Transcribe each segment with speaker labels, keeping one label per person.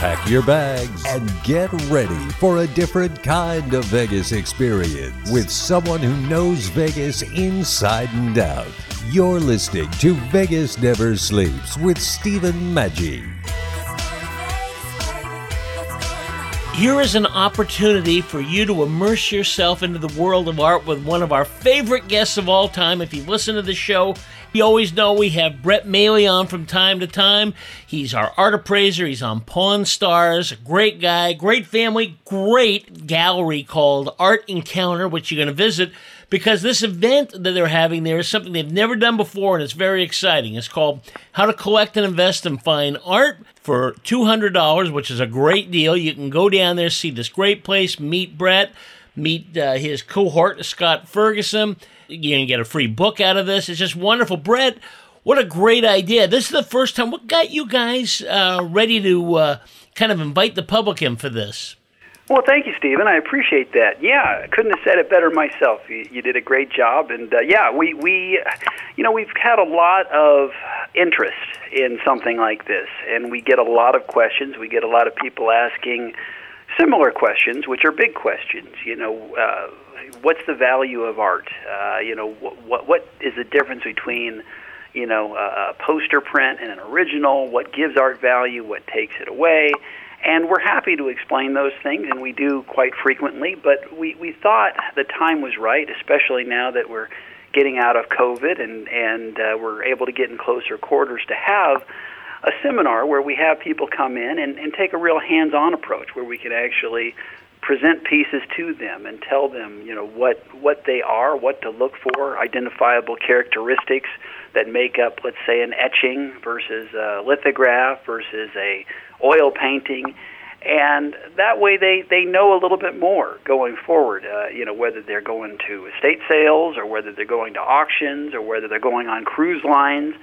Speaker 1: Pack your bags and get ready for a different kind of Vegas experience with someone who knows Vegas inside and out. You're listening to Vegas Never Sleeps with Stephen Maggi.
Speaker 2: Here is an opportunity for you to immerse yourself into the world of art with one of our favorite guests of all time. If you listen to the show, you always know we have Brett Maly on from time to time. He's our art appraiser. He's on Pawn Stars. Great guy, great family, great gallery called Art Encounter, which you're going to visit because this event that they're having there is something they've never done before and it's very exciting. It's called How to Collect and Invest in Fine Art for $200, which is a great deal. You can go down there, see this great place, meet Brett, meet uh, his cohort, Scott Ferguson. You're going to get a free book out of this. It's just wonderful. Brett, what a great idea. This is the first time. What got you guys uh, ready to uh, kind of invite the public in for this?
Speaker 3: Well, thank you, Stephen. I appreciate that. Yeah, I couldn't have said it better myself. You, you did a great job, and uh, yeah, we we, you know, we've had a lot of interest in something like this, and we get a lot of questions. We get a lot of people asking similar questions, which are big questions. You know, uh, what's the value of art? Uh, you know, what what is the difference between you know a poster print and an original? What gives art value? What takes it away? And we're happy to explain those things, and we do quite frequently. But we, we thought the time was right, especially now that we're getting out of COVID and, and uh, we're able to get in closer quarters to have a seminar where we have people come in and, and take a real hands on approach where we can actually present pieces to them and tell them, you know, what, what they are, what to look for, identifiable characteristics that make up, let's say, an etching versus a lithograph versus a oil painting, and that way they they know a little bit more going forward. Uh, you know whether they're going to estate sales or whether they're going to auctions or whether they're going on cruise lines.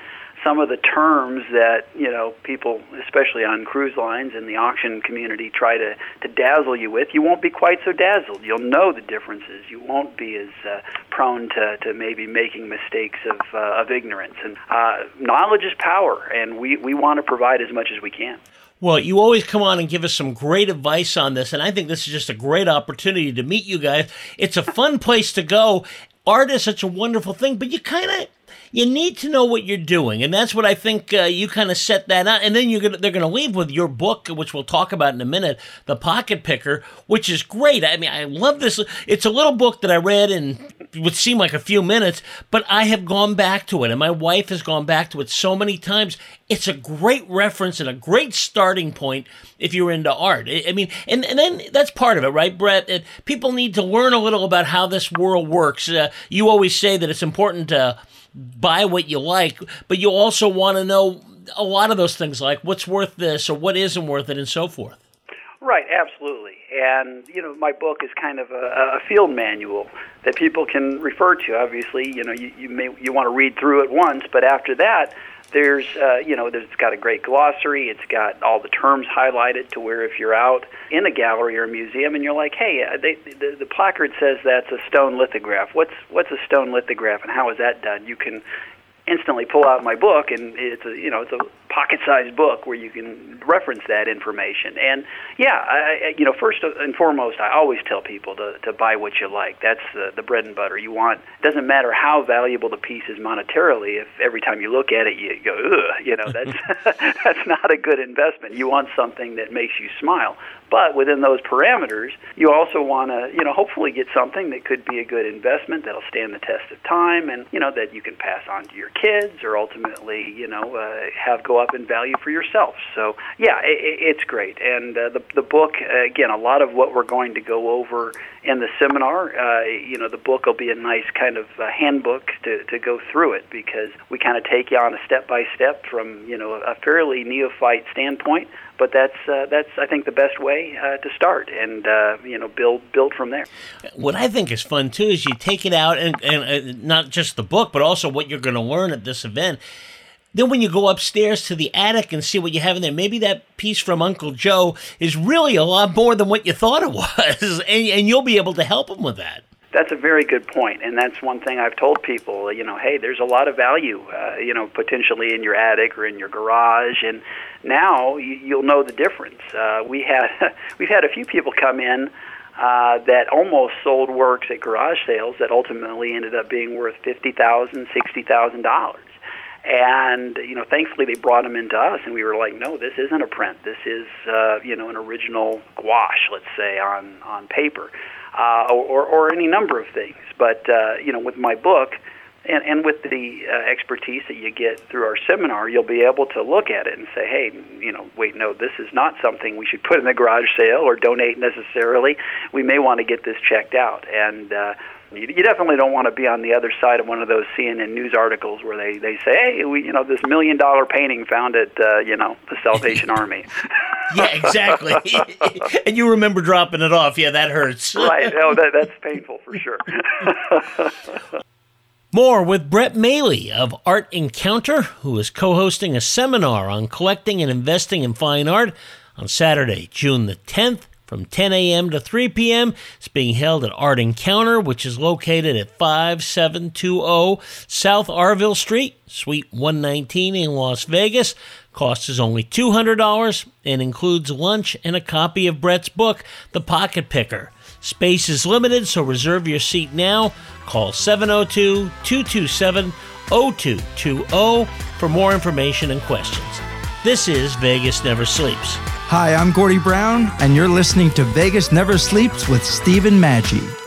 Speaker 3: Some of the terms that you know people, especially on cruise lines and the auction community, try to to dazzle you with, you won't be quite so dazzled. You'll know the differences. You won't be as uh, prone to, to maybe making mistakes of uh, of ignorance. And uh, knowledge is power, and we we want to provide as much as we can.
Speaker 2: Well, you always come on and give us some great advice on this, and I think this is just a great opportunity to meet you guys. It's a fun place to go. Art is such a wonderful thing, but you kind of you need to know what you're doing, and that's what I think uh, you kind of set that out. And then you're gonna, they're going to leave with your book, which we'll talk about in a minute, "The Pocket Picker," which is great. I mean, I love this. It's a little book that I read in would seem like a few minutes, but I have gone back to it, and my wife has gone back to it so many times. It's a great reference and a great starting point if you're into art. I mean, and, and then that's part of it, right, Brett? It, people need to learn a little about how this world works. Uh, you always say that it's important to buy what you like, but you also want to know a lot of those things like what's worth this or what isn't worth it and so forth.
Speaker 3: Right, absolutely. And you know, my book is kind of a, a field manual that people can refer to. Obviously, you know, you, you may you want to read through it once, but after that, there's uh, you know, there's, it's got a great glossary. It's got all the terms highlighted to where if you're out in a gallery or a museum and you're like, hey, uh, they, the, the placard says that's a stone lithograph. What's what's a stone lithograph and how is that done? You can instantly pull out my book and it's a you know it's a pocket-sized book where you can reference that information. And yeah I, you know first and foremost I always tell people to to buy what you like. That's the the bread and butter. You want doesn't matter how valuable the piece is monetarily if every time you look at it you go ugh you know that's that's not a good investment. You want something that makes you smile. But within those parameters, you also want to, you know, hopefully get something that could be a good investment that'll stand the test of time, and you know that you can pass on to your kids, or ultimately, you know, uh, have go up up in value for yourself. So yeah, it, it's great. And uh, the the book again, a lot of what we're going to go over in the seminar, uh, you know, the book will be a nice kind of uh, handbook to to go through it because we kind of take you on a step by step from you know a fairly neophyte standpoint but that's uh, that's I think the best way uh, to start and uh, you know build build from there.
Speaker 2: What I think is fun too is you take it out and, and uh, not just the book, but also what you're going to learn at this event. Then when you go upstairs to the attic and see what you have in there, maybe that piece from Uncle Joe is really a lot more than what you thought it was, and, and you'll be able to help him with that.
Speaker 3: That's a very good point, and that's one thing I've told people. You know, hey, there's a lot of value, uh, you know, potentially in your attic or in your garage, and now you'll know the difference. Uh, we had we've had a few people come in uh, that almost sold works at garage sales that ultimately ended up being worth fifty thousand, sixty thousand dollars. And you know, thankfully they brought them into us, and we were like, no, this isn't a print. This is uh, you know an original gouache, let's say on on paper, uh, or or any number of things. But uh, you know, with my book and, and with the uh, expertise that you get through our seminar, you'll be able to look at it and say, hey, you know, wait, no, this is not something we should put in the garage sale or donate necessarily. We may want to get this checked out. And uh, you, you definitely don't want to be on the other side of one of those CNN news articles where they, they say, hey, we, you know, this million dollar painting found at, uh, you know, the Salvation Army.
Speaker 2: yeah, exactly. and you remember dropping it off. Yeah, that hurts.
Speaker 3: right. Oh, that, that's painful for sure.
Speaker 2: More with Brett Maly of Art Encounter, who is co hosting a seminar on collecting and investing in fine art on Saturday, June the 10th from 10 a.m. to 3 p.m. It's being held at Art Encounter, which is located at 5720 South Arville Street, Suite 119 in Las Vegas. Cost is only $200 and includes lunch and a copy of Brett's book, The Pocket Picker. Space is limited, so reserve your seat now. Call 702 227 0220 for more information and questions. This is Vegas Never Sleeps.
Speaker 4: Hi, I'm Gordy Brown, and you're listening to Vegas Never Sleeps with Stephen Maggi.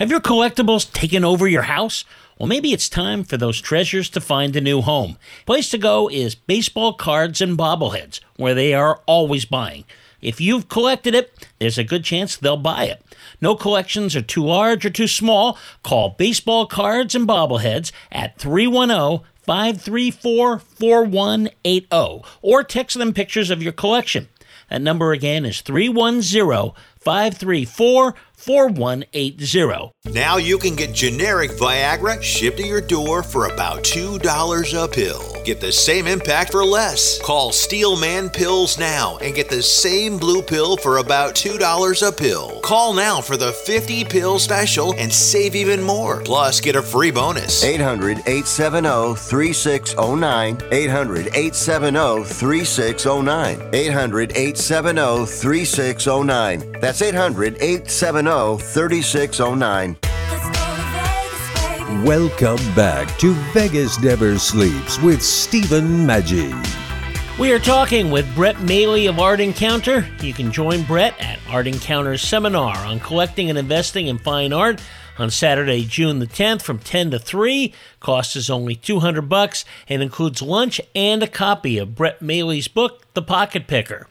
Speaker 2: Have your collectibles taken over your house? Well, maybe it's time for those treasures to find a new home. Place to go is baseball cards and bobbleheads, where they are always buying. If you've collected it, there's a good chance they'll buy it. No collections are too large or too small. Call Baseball Cards and Bobbleheads at 310 534 4180 or text them pictures of your collection. That number again is 310 534 4180.
Speaker 5: Now you can get generic Viagra shipped to your door for about $2 a pill. Get the same impact for less. Call Steelman Pills now and get the same blue pill for about $2 a pill. Call now for the 50 pill special and save even more. Plus, get a free bonus.
Speaker 6: 800 870 3609. 800 870 3609. 800 870 3609. That's 800 870 3609.
Speaker 1: Welcome back to Vegas Never Sleeps with Stephen Maggi.
Speaker 2: We are talking with Brett Maly of Art Encounter. You can join Brett at Art Encounter's seminar on collecting and investing in fine art on Saturday, June the 10th from 10 to 3. Cost is only 200 bucks and includes lunch and a copy of Brett Maly's book, The Pocket Picker.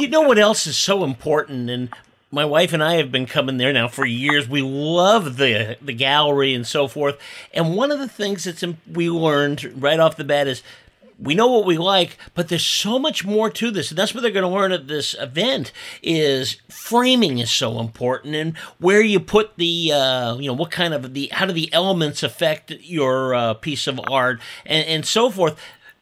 Speaker 2: You know what else is so important and my wife and I have been coming there now for years. We love the the gallery and so forth. And one of the things that's we learned right off the bat is we know what we like, but there's so much more to this. And that's what they're going to learn at this event is framing is so important and where you put the, uh, you know, what kind of the, how do the elements affect your uh, piece of art and, and so forth.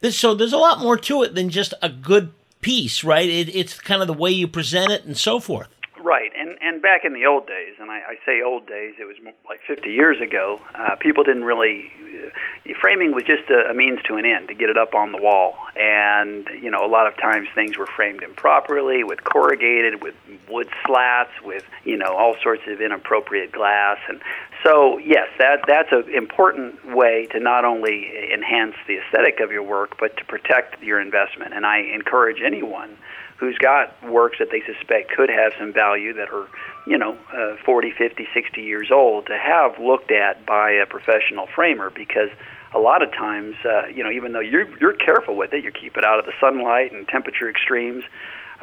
Speaker 2: So there's a lot more to it than just a good piece, right? It, it's kind of the way you present it and so forth.
Speaker 3: Right, and and back in the old days, and I, I say old days, it was like 50 years ago. Uh, people didn't really uh, framing was just a, a means to an end to get it up on the wall, and you know a lot of times things were framed improperly with corrugated, with wood slats, with you know all sorts of inappropriate glass, and so yes, that that's an important way to not only enhance the aesthetic of your work, but to protect your investment. And I encourage anyone who's got works that they suspect could have some value that are, you know, uh, 40, 50, 60 years old to have looked at by a professional framer because a lot of times, uh, you know, even though you're you're careful with it, you keep it out of the sunlight and temperature extremes.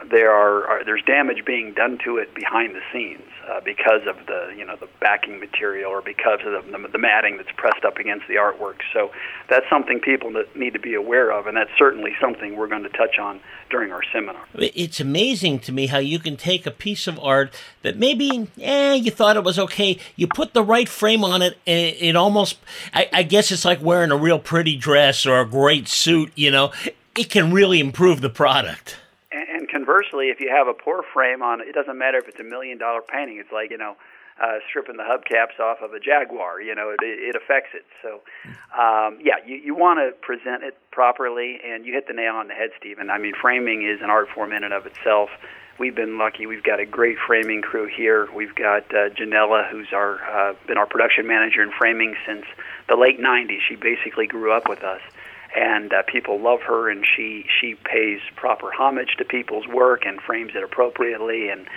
Speaker 3: There are, are there's damage being done to it behind the scenes uh, because of the you know the backing material or because of the, the, matting that's pressed up against the artwork. So that's something people need to be aware of, and that's certainly something we're going to touch on during our seminar.
Speaker 2: It's amazing to me how you can take a piece of art that maybe eh, you thought it was okay, you put the right frame on it, and it, it almost I, I guess it's like wearing a real pretty dress or a great suit. You know, it can really improve the product
Speaker 3: conversely, if you have a poor frame on, it doesn't matter if it's a million dollar painting. It's like you know, uh, stripping the hubcaps off of a Jaguar. You know, it, it affects it. So, um, yeah, you, you want to present it properly, and you hit the nail on the head, Stephen. I mean, framing is an art form in and of itself. We've been lucky. We've got a great framing crew here. We've got uh, Janella, who's our uh, been our production manager in framing since the late '90s. She basically grew up with us and uh, people love her and she she pays proper homage to people's work and frames it appropriately and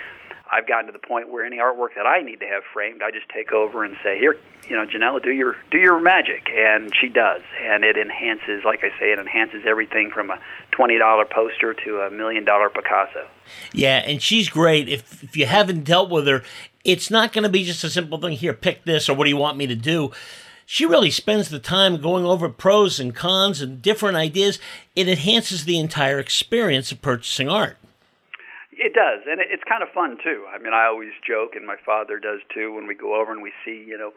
Speaker 3: I've gotten to the point where any artwork that I need to have framed, I just take over and say, "Here, you know, Janella, do your do your magic," and she does, and it enhances, like I say, it enhances everything from a twenty dollar poster to a million dollar Picasso.
Speaker 2: Yeah, and she's great. If if you haven't dealt with her, it's not going to be just a simple thing. Here, pick this, or what do you want me to do? She really spends the time going over pros and cons and different ideas. It enhances the entire experience of purchasing art.
Speaker 3: It does, and it's kind of fun too. I mean, I always joke, and my father does too, when we go over and we see, you know,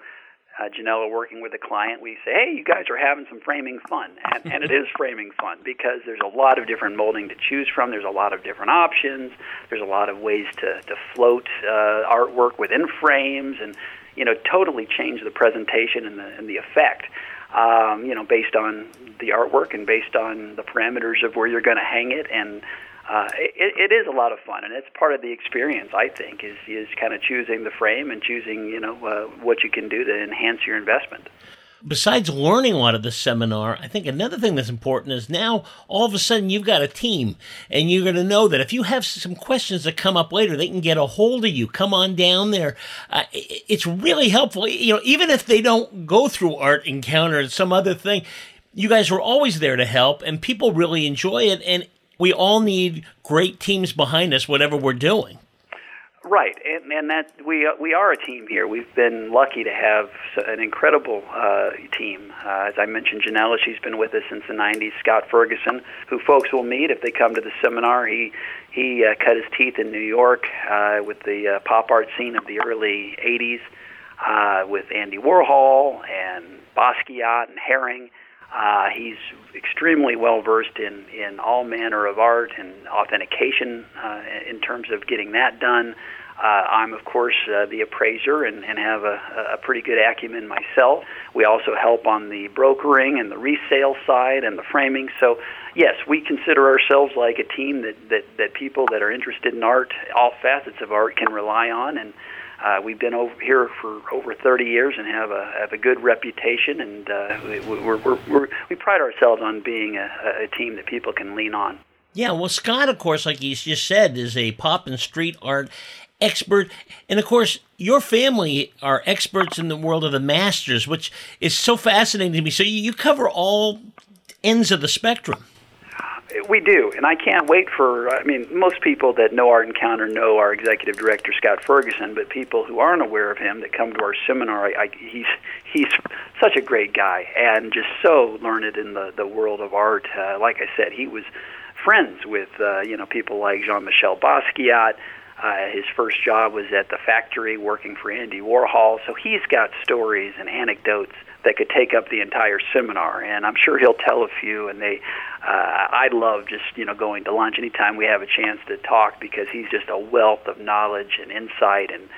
Speaker 3: uh, Janella working with a client, we say, "Hey, you guys are having some framing fun," and, and it is framing fun because there's a lot of different molding to choose from. There's a lot of different options. There's a lot of ways to to float uh, artwork within frames, and you know, totally change the presentation and the, and the effect, um, you know, based on the artwork and based on the parameters of where you're going to hang it. And uh, it, it is a lot of fun, and it's part of the experience. I think is is kind of choosing the frame and choosing, you know, uh, what you can do to enhance your investment
Speaker 2: besides learning a lot of the seminar, I think another thing that's important is now all of a sudden you've got a team and you're going to know that if you have some questions that come up later, they can get a hold of you. Come on down there. Uh, it's really helpful. You know, even if they don't go through art encounter and some other thing, you guys are always there to help and people really enjoy it. And we all need great teams behind us, whatever we're doing.
Speaker 3: Right, and, and that we we are a team here. We've been lucky to have an incredible uh, team. Uh, as I mentioned, Janella, she's been with us since the '90s. Scott Ferguson, who folks will meet if they come to the seminar. He he uh, cut his teeth in New York uh, with the uh, pop art scene of the early '80s, uh, with Andy Warhol and Basquiat and Haring. Uh, he's extremely well versed in, in all manner of art and authentication uh, in terms of getting that done. Uh, I'm, of course, uh, the appraiser and, and have a, a pretty good acumen myself. We also help on the brokering and the resale side and the framing. So, yes, we consider ourselves like a team that, that, that people that are interested in art, all facets of art, can rely on. And uh, we've been over here for over 30 years and have a have a good reputation, and uh, we, we're, we're, we're, we pride ourselves on being a, a team that people can lean on.
Speaker 2: Yeah, well, Scott, of course, like you just said, is a pop and street art expert. And of course, your family are experts in the world of the masters, which is so fascinating to me. So you cover all ends of the spectrum.
Speaker 3: We do, and I can't wait for. I mean, most people that know Art Encounter know our executive director Scott Ferguson, but people who aren't aware of him that come to our seminar, I, I, he's he's such a great guy and just so learned in the the world of art. Uh, like I said, he was friends with uh, you know people like Jean-Michel Basquiat. Uh, his first job was at the factory working for Andy Warhol, so he's got stories and anecdotes that could take up the entire seminar, and I'm sure he'll tell a few. And they, uh, I love just you know going to lunch anytime we have a chance to talk because he's just a wealth of knowledge and insight. And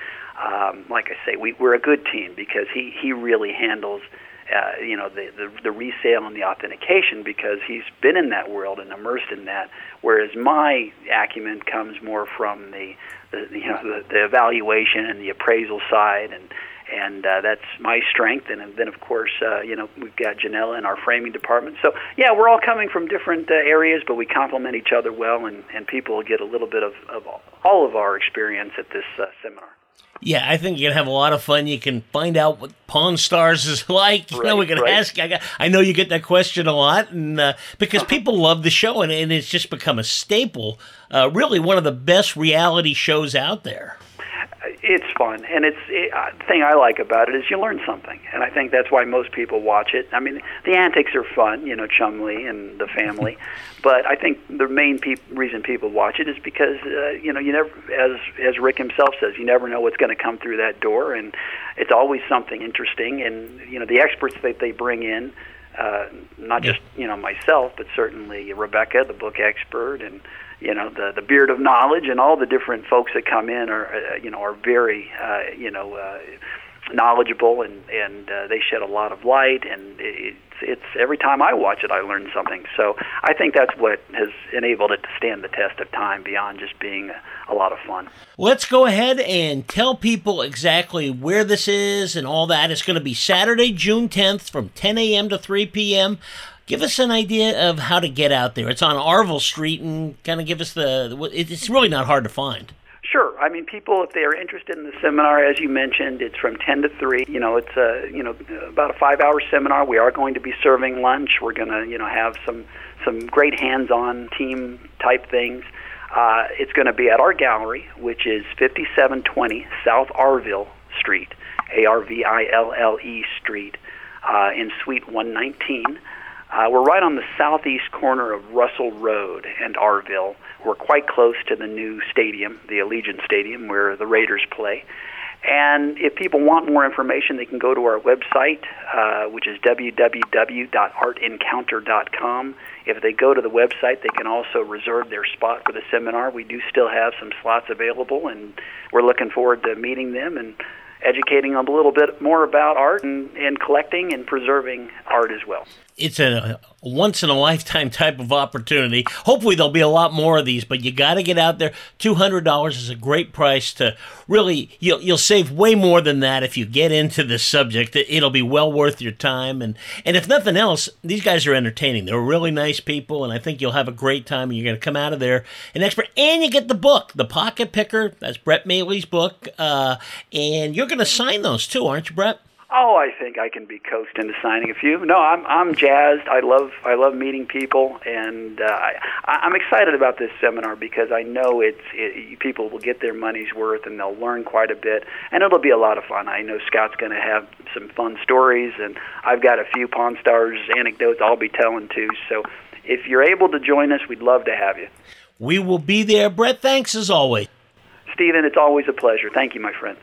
Speaker 3: um, like I say, we, we're a good team because he he really handles. Uh, you know the, the the resale and the authentication because he's been in that world and immersed in that. Whereas my acumen comes more from the, the you know the, the evaluation and the appraisal side and and uh, that's my strength. And then, of course, uh, you know, we've got Janella in our framing department. So, yeah, we're all coming from different uh, areas, but we complement each other well, and, and people get a little bit of, of all of our experience at this uh, seminar.
Speaker 2: Yeah, I think you can have a lot of fun. You can find out what Pawn Stars is like. You
Speaker 3: right,
Speaker 2: know, we can
Speaker 3: right.
Speaker 2: ask. I, got, I know you get that question a lot, and uh, because people love the show, and, and it's just become a staple. Uh, really, one of the best reality shows out there
Speaker 3: it's fun, and it's it, uh, the thing I like about it is you learn something, and I think that's why most people watch it. I mean, the antics are fun, you know, Chumley and the family, but I think the main pe- reason people watch it is because uh, you know you never, as as Rick himself says, you never know what's going to come through that door, and it's always something interesting. And you know, the experts that they bring in. Uh, not just you know myself, but certainly Rebecca, the book expert, and you know the the beard of knowledge and all the different folks that come in are uh, you know are very uh, you know uh, knowledgeable and and uh, they shed a lot of light and it's it's every time I watch it I learn something so I think that's what has enabled it to stand the test of time beyond just being a, a lot of fun.
Speaker 2: Let's go ahead and tell people exactly where this is and all that. It's going to be Saturday, June 10th from 10 a.m. to 3 p.m give us an idea of how to get out there. It's on Arville Street, and kind of give us the. It's really not hard to find.
Speaker 3: Sure. I mean, people, if they are interested in the seminar, as you mentioned, it's from 10 to 3. You know, it's a, you know, about a five hour seminar. We are going to be serving lunch. We're going to, you know, have some, some great hands on team type things. Uh, it's going to be at our gallery, which is 5720 South Arville Street, A R V I L L E Street, uh, in Suite 119. Uh, we're right on the southeast corner of Russell Road and Arville. We're quite close to the new stadium, the Allegiant Stadium, where the Raiders play. And if people want more information, they can go to our website, uh, which is www.artencounter.com. If they go to the website, they can also reserve their spot for the seminar. We do still have some slots available, and we're looking forward to meeting them and educating them a little bit more about art and, and collecting and preserving art as well.
Speaker 2: It's a once in a lifetime type of opportunity. Hopefully, there'll be a lot more of these, but you got to get out there. Two hundred dollars is a great price to really. You'll you'll save way more than that if you get into this subject. It'll be well worth your time, and and if nothing else, these guys are entertaining. They're really nice people, and I think you'll have a great time. And you're going to come out of there an expert, and you get the book, The Pocket Picker. That's Brett Maly's book, uh, and you're going to sign those too, aren't you, Brett?
Speaker 3: Oh, I think I can be coaxed into signing a few. No, I'm I'm jazzed. I love I love meeting people, and uh, I, I'm excited about this seminar because I know it's it, people will get their money's worth and they'll learn quite a bit, and it'll be a lot of fun. I know Scott's going to have some fun stories, and I've got a few Pawn Stars anecdotes I'll be telling too. So, if you're able to join us, we'd love to have you.
Speaker 2: We will be there, Brett. Thanks as always.
Speaker 3: Stephen, it's always a pleasure. Thank you, my friend.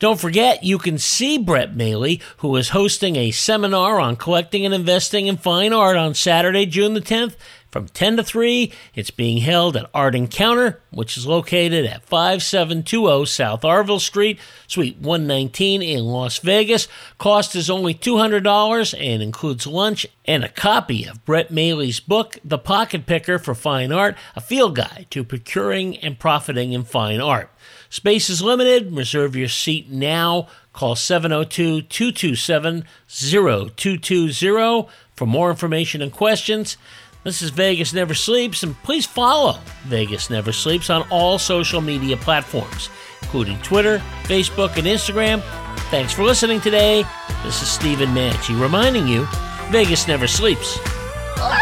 Speaker 2: Don't forget, you can see Brett Maly, who is hosting a seminar on collecting and investing in fine art on Saturday, June the 10th from 10 to 3. It's being held at Art Encounter, which is located at 5720 South Arville Street, Suite 119 in Las Vegas. Cost is only $200 and includes lunch and a copy of Brett Maly's book, The Pocket Picker for Fine Art, a field guide to procuring and profiting in fine art. Space is limited. Reserve your seat now. Call 702 227 0220 for more information and questions. This is Vegas Never Sleeps, and please follow Vegas Never Sleeps on all social media platforms, including Twitter, Facebook, and Instagram. Thanks for listening today. This is Stephen Maggi reminding you Vegas never sleeps.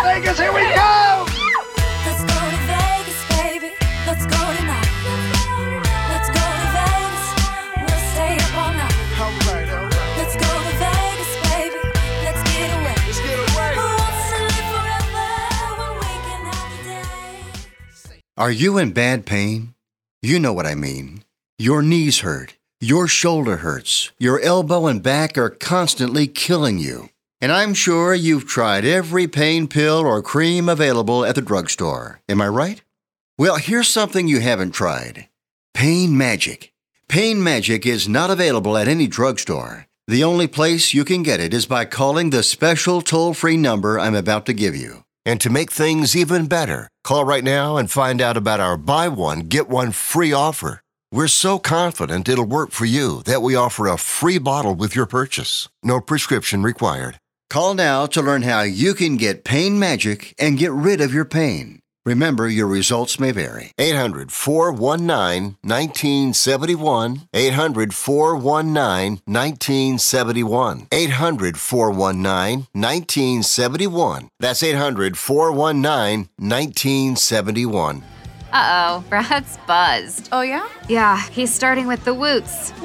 Speaker 7: Vegas, here we go! Let's go to Vegas, baby. Let's go tonight.
Speaker 8: Are you in bad pain? You know what I mean. Your knees hurt, your shoulder hurts, your elbow and back are constantly killing you. And I'm sure you've tried every pain pill or cream available at the drugstore. Am I right? Well, here's something you haven't tried Pain Magic. Pain Magic is not available at any drugstore. The only place you can get it is by calling the special toll free number I'm about to give you.
Speaker 6: And to make things even better, call right now and find out about our buy one, get one free offer. We're so confident it'll work for you that we offer a free bottle with your purchase. No prescription required.
Speaker 8: Call now to learn how you can get Pain Magic and get rid of your pain. Remember, your results may vary.
Speaker 6: 800 419 1971. 800 419 1971. 800 419 1971. That's 800 419 1971.
Speaker 9: Uh oh, Brad's buzzed.
Speaker 10: Oh, yeah?
Speaker 9: Yeah, he's starting with the woots.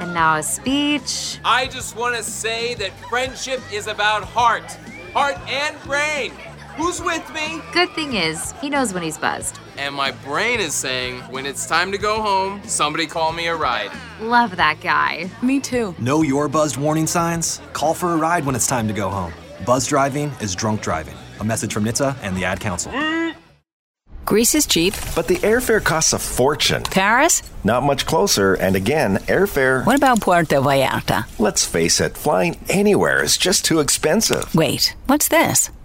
Speaker 9: and now a speech.
Speaker 11: I just want to say that friendship is about heart, heart and brain. Who's with me?
Speaker 9: Good thing is, he knows when he's buzzed.
Speaker 11: And my brain is saying, when it's time to go home, somebody call me a ride.
Speaker 9: Love that guy.
Speaker 10: Me too.
Speaker 12: Know your buzzed warning signs? Call for a ride when it's time to go home. Buzz driving is drunk driving. A message from NHTSA and the Ad Council.
Speaker 13: Greece is cheap.
Speaker 14: But the airfare costs a fortune.
Speaker 13: Paris?
Speaker 14: Not much closer, and again, airfare.
Speaker 13: What about Puerto Vallarta?
Speaker 14: Let's face it, flying anywhere is just too expensive.
Speaker 13: Wait, what's this?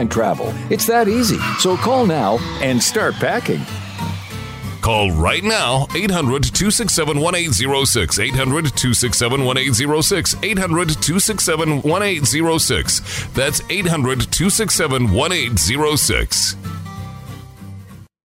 Speaker 1: airline travel. It's that easy. So call now and start packing.
Speaker 15: Call right now 800 267 1806. 800 267 1806. 800 267 1806. That's 800 267 1806.